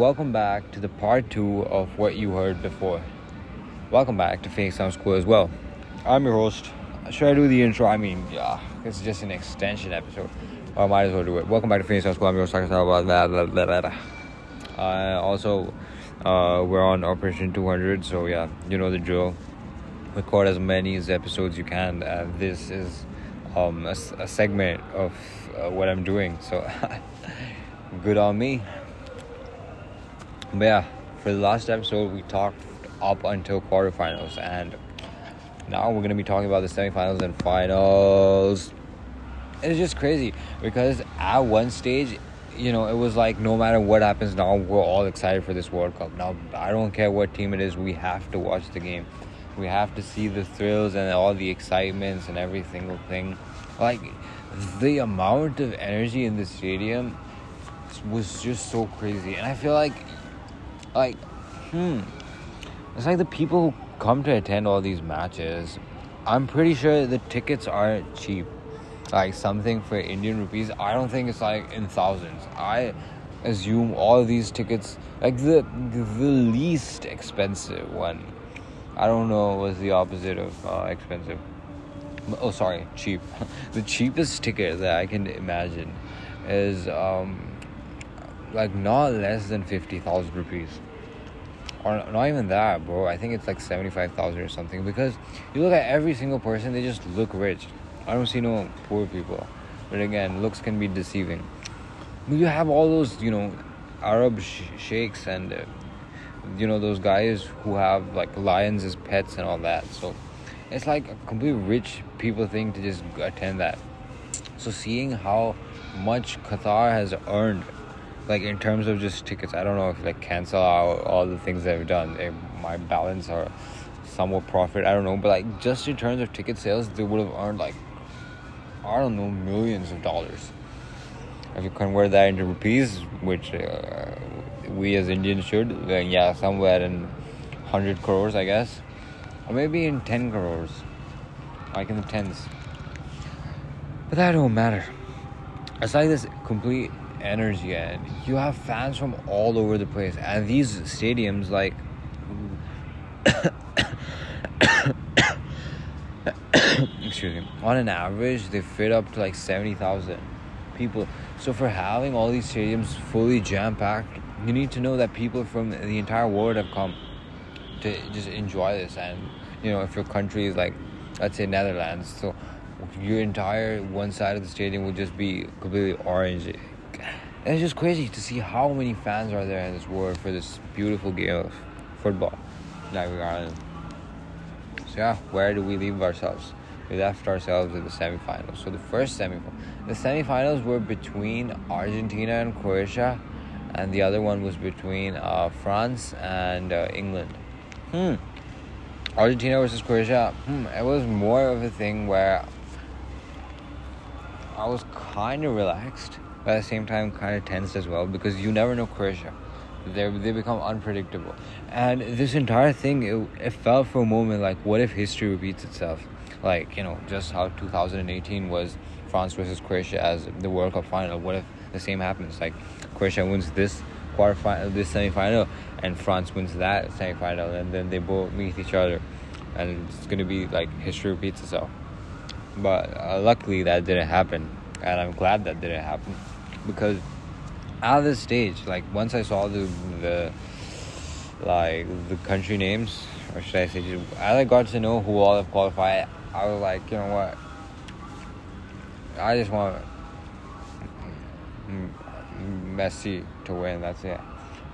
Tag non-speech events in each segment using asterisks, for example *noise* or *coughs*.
welcome back to the part two of what you heard before. Welcome back to Phoenix Sound School as well. I'm your host. Should I do the intro? I mean, yeah, it's just an extension episode. I might as well do it. Welcome back to Phoenix Sound School. I'm your host. Blah, blah, blah, blah, blah. Uh, also, uh, we're on Operation 200, so yeah, you know the drill. Record as many as episodes you can. Uh, this is um, a, a segment of uh, what I'm doing, so *laughs* good on me. But yeah, for the last episode, we talked up until quarterfinals, and now we're gonna be talking about the semifinals and finals. It's just crazy because at one stage, you know, it was like no matter what happens now, we're all excited for this World Cup. Now, I don't care what team it is, we have to watch the game. We have to see the thrills and all the excitements and every single thing. Like, the amount of energy in the stadium was just so crazy. And I feel like like, hmm, it's like the people who come to attend all these matches. I'm pretty sure the tickets aren't cheap. Like something for Indian rupees, I don't think it's like in thousands. I assume all these tickets, like the the least expensive one, I don't know was the opposite of uh, expensive. Oh, sorry, cheap. *laughs* the cheapest ticket that I can imagine is um, like not less than 50,000 rupees. Or not even that, bro. I think it's like 75,000 or something because you look at every single person, they just look rich. I don't see no poor people. But again, looks can be deceiving. But You have all those, you know, Arab sh- sheikhs and, uh, you know, those guys who have like lions as pets and all that. So it's like a complete rich people thing to just attend that. So seeing how much Qatar has earned like in terms of just tickets i don't know if like cancel out all the things that i've done. My balance or somewhat profit i don't know. But like just in terms of ticket sales they would have earned like i don't know millions of dollars. If you convert that into rupees which uh, we as indians should then yeah somewhere in 100 crores i guess. Or maybe in 10 crores. Like in the tens. But that don't matter. It's like this complete energy and you have fans from all over the place. And these stadiums like *coughs* excuse me on an average they fit up to like 70,000 people. So for having all these stadiums fully jam packed you need to know that people from the entire world have come to just enjoy this. And you know if your country is like let's say Netherlands so your entire one side of the stadium would just be completely orange and it's just crazy to see how many fans are there in this world for this beautiful game of football that we are in. So yeah, where do we leave ourselves? We left ourselves in the semifinals. So the first semifinal, the semifinals were between Argentina and Croatia, and the other one was between uh, France and uh, England. Hmm. Argentina versus Croatia. Hmm. It was more of a thing where I was kind of relaxed but at the same time kind of tense as well because you never know Croatia. They they become unpredictable, and this entire thing it, it felt for a moment like what if history repeats itself, like you know just how 2018 was France versus Croatia as the World Cup final. What if the same happens? Like Croatia wins this quarterfinal, this semifinal, and France wins that semifinal, and then they both meet each other, and it's gonna be like history repeats itself. But uh, luckily that didn't happen, and I'm glad that didn't happen because at this stage, like once I saw the the like the country names, or should I say, just, I got to know who all have qualified. I was like, you know what? I just want Messi to win. That's it.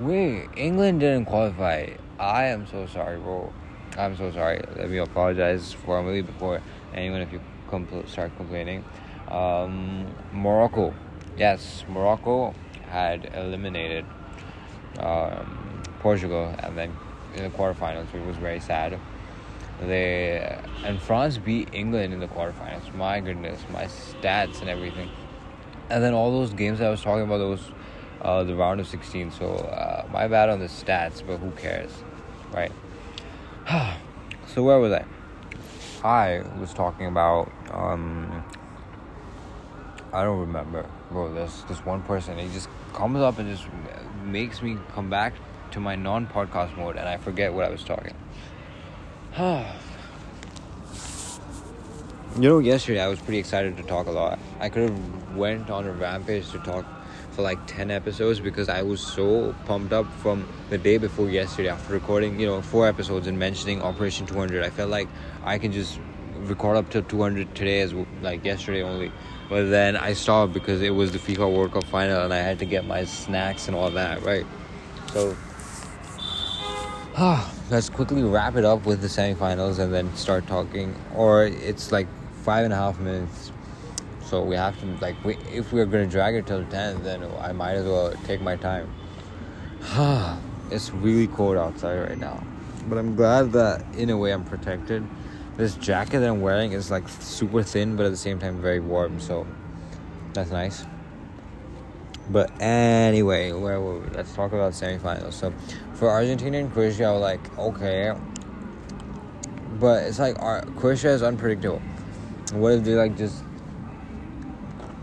Wait, England didn't qualify. I am so sorry, bro. I'm so sorry. Let me apologize formally before anyone if you compl- start complaining. Um, Morocco yes, Morocco had eliminated um, Portugal and then in the quarterfinals, which was very sad. They and France beat England in the quarterfinals. My goodness, my stats and everything. And then all those games I was talking about, those uh, the round of 16. So uh, my bad on the stats, but who cares, right? *sighs* so where was I? I was talking about um, I don't remember, bro. There's this one person. He just comes up and just makes me come back to my non-podcast mode and I forget what I was talking. *sighs* you know, yesterday I was pretty excited to talk a lot. I could have went on a rampage to talk for like 10 episodes because I was so pumped up from the day before yesterday after recording, you know, four episodes and mentioning Operation 200. I felt like I can just record up to 200 today as like yesterday only. But then I stopped because it was the FIFA World Cup final and I had to get my snacks and all that, right? So *sighs* let's quickly wrap it up with the semifinals and then start talking. Or it's like five and a half minutes so we have to like we, if we're gonna drag it till 10 then i might as well take my time *sighs* it's really cold outside right now but i'm glad that in a way i'm protected this jacket that i'm wearing is like super thin but at the same time very warm so that's nice but anyway where were we? let's talk about semifinals so for argentina and croatia i was like okay but it's like our, croatia is unpredictable what if they like just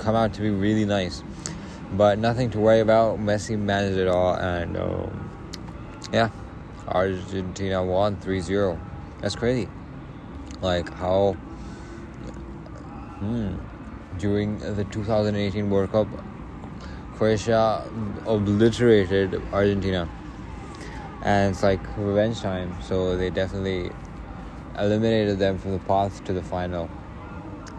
come out to be really nice. But nothing to worry about. Messi managed it all, and um, yeah, Argentina won 3 0. That's crazy. Like how hmm, during the 2018 World Cup, Croatia obliterated Argentina. And it's like revenge time, so they definitely eliminated them from the path to the final.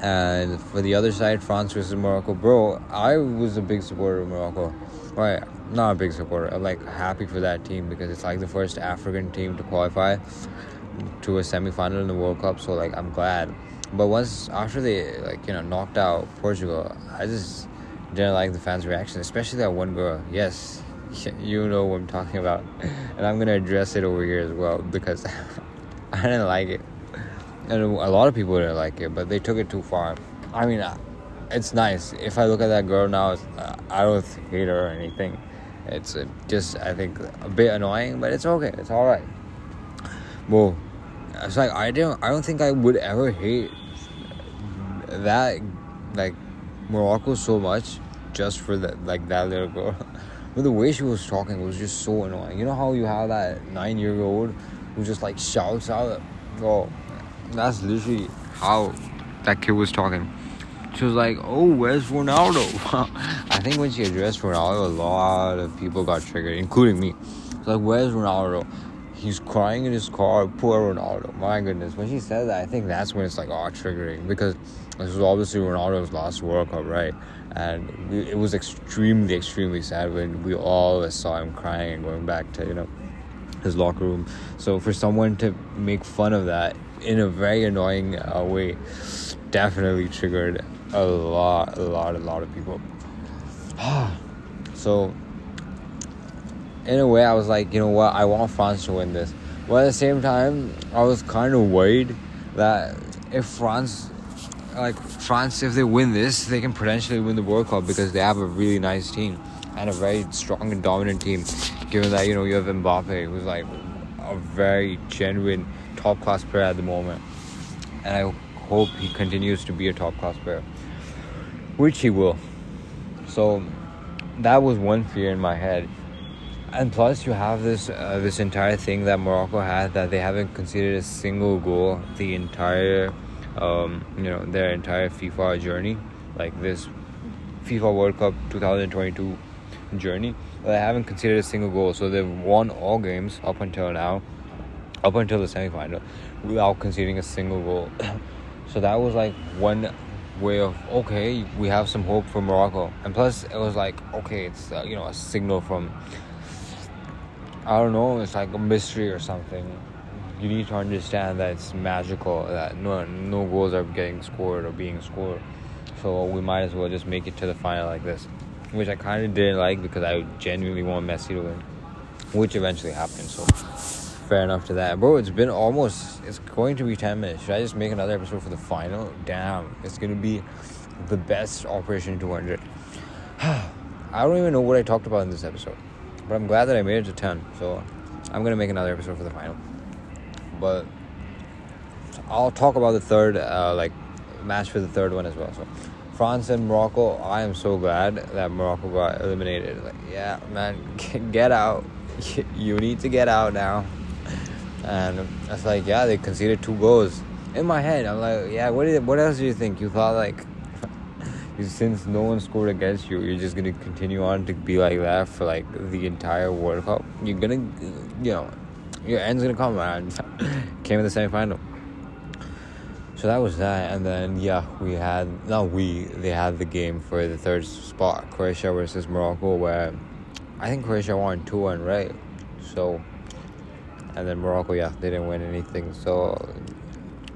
And for the other side, France versus Morocco, bro, I was a big supporter of Morocco. Right, not a big supporter. I'm like happy for that team because it's like the first African team to qualify to a semi-final in the World Cup. So like I'm glad. But once after they like you know knocked out Portugal, I just didn't like the fans' reaction, especially that one girl. Yes, *laughs* you know what I'm talking about, *laughs* and I'm gonna address it over here as well because *laughs* I didn't like it and a lot of people didn't like it, but they took it too far. I mean, uh, it's nice. If I look at that girl now, uh, I don't hate her or anything. It's uh, just I think a bit annoying, but it's okay. It's all right. Well, it's like I don't I don't think I would ever hate that like Morocco so much just for that like that little girl. *laughs* but the way she was talking was just so annoying. You know how you have that nine year old who just like shouts out, "Oh, that's literally how that kid was talking. She was like, "Oh, where's Ronaldo?" *laughs* I think when she addressed Ronaldo, a lot of people got triggered, including me. It's like, "Where's Ronaldo?" He's crying in his car. Poor Ronaldo. My goodness. When she said that, I think that's when it's like, oh, triggering because this was obviously Ronaldo's last World Cup, right? And it was extremely, extremely sad when we all saw him crying and going back to you know his locker room. So for someone to make fun of that in a very annoying uh, way definitely triggered a lot, a lot, a lot of people. *sighs* so, in a way, I was like, you know what, I want France to win this. But at the same time, I was kind of worried that if France, like France, if they win this, they can potentially win the World Cup because they have a really nice team and a very strong and dominant team. Given that you know you have Mbappe, who's like a very genuine top class player at the moment, and I hope he continues to be a top class player, which he will. So that was one fear in my head, and plus you have this uh, this entire thing that Morocco had that they haven't conceded a single goal the entire um, you know their entire FIFA journey, like this FIFA World Cup 2022 journey. They haven't conceded a single goal, so they've won all games up until now up until the semifinal without conceding a single goal. *coughs* so that was like one way of okay, we have some hope for Morocco, and plus it was like okay, it's uh, you know a signal from I don't know, it's like a mystery or something. You need to understand that it's magical that no no goals are getting scored or being scored. So we might as well just make it to the final like this, which I kind of didn't like because I genuinely want Messi to win, which eventually happened. So fair enough to that. Bro, it's been almost, it's going to be 10 minutes. Should I just make another episode for the final? Damn, it's going to be the best Operation 200. *sighs* I don't even know what I talked about in this episode, but I'm glad that I made it to 10. So I'm going to make another episode for the final. But I'll talk about the third, uh, like, match for the third one as well. So France and Morocco. I am so glad that Morocco got eliminated. Like, yeah, man, *laughs* get out. *laughs* You need to get out now. And it's like, yeah, they conceded two goals. In my head, I'm like, yeah, what did, what else do you think? You thought like, since no one scored against you, you're just gonna continue on to be like that for like the entire World Cup. You're gonna, you know, your end's gonna come, man. *coughs* Came in the semifinal. So that was that, and then yeah, we had not we. They had the game for the third spot, Croatia versus Morocco, where I think Croatia won two one, right? So, and then Morocco, yeah, they didn't win anything. So,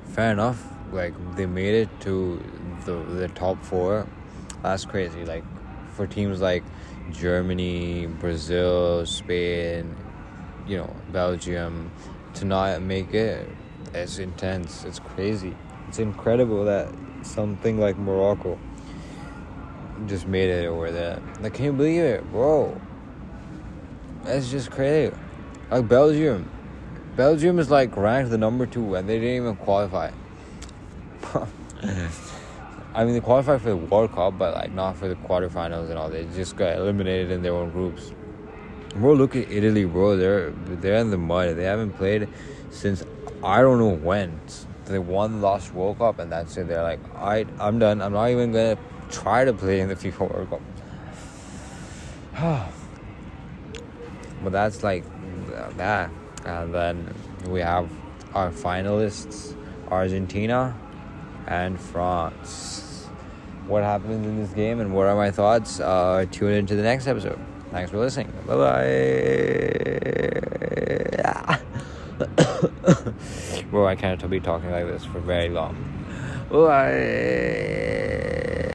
fair enough. Like they made it to the the top four. That's crazy. Like for teams like Germany, Brazil, Spain, you know, Belgium, to not make it, it's intense. It's crazy it's incredible that something like Morocco just made it over there. Like, can you believe it, bro? That's just crazy. Like Belgium, Belgium is like ranked the number two, and they didn't even qualify. *laughs* I mean, they qualified for the World Cup, but like not for the quarterfinals and all. They just got eliminated in their own groups. Bro, look at Italy, bro. They're they're in the mud. They haven't played since I don't know when they won lost World Cup and that's it. They're like, alright, I'm done. I'm not even gonna try to play in the FIFA World Cup. *sighs* but that's like that. And then we have our finalists Argentina and France. What happens in this game and what are my thoughts? Uh, tune into the next episode. Thanks for listening. Bye bye. *coughs* Bro, I can't be talking like this for very long. Bye.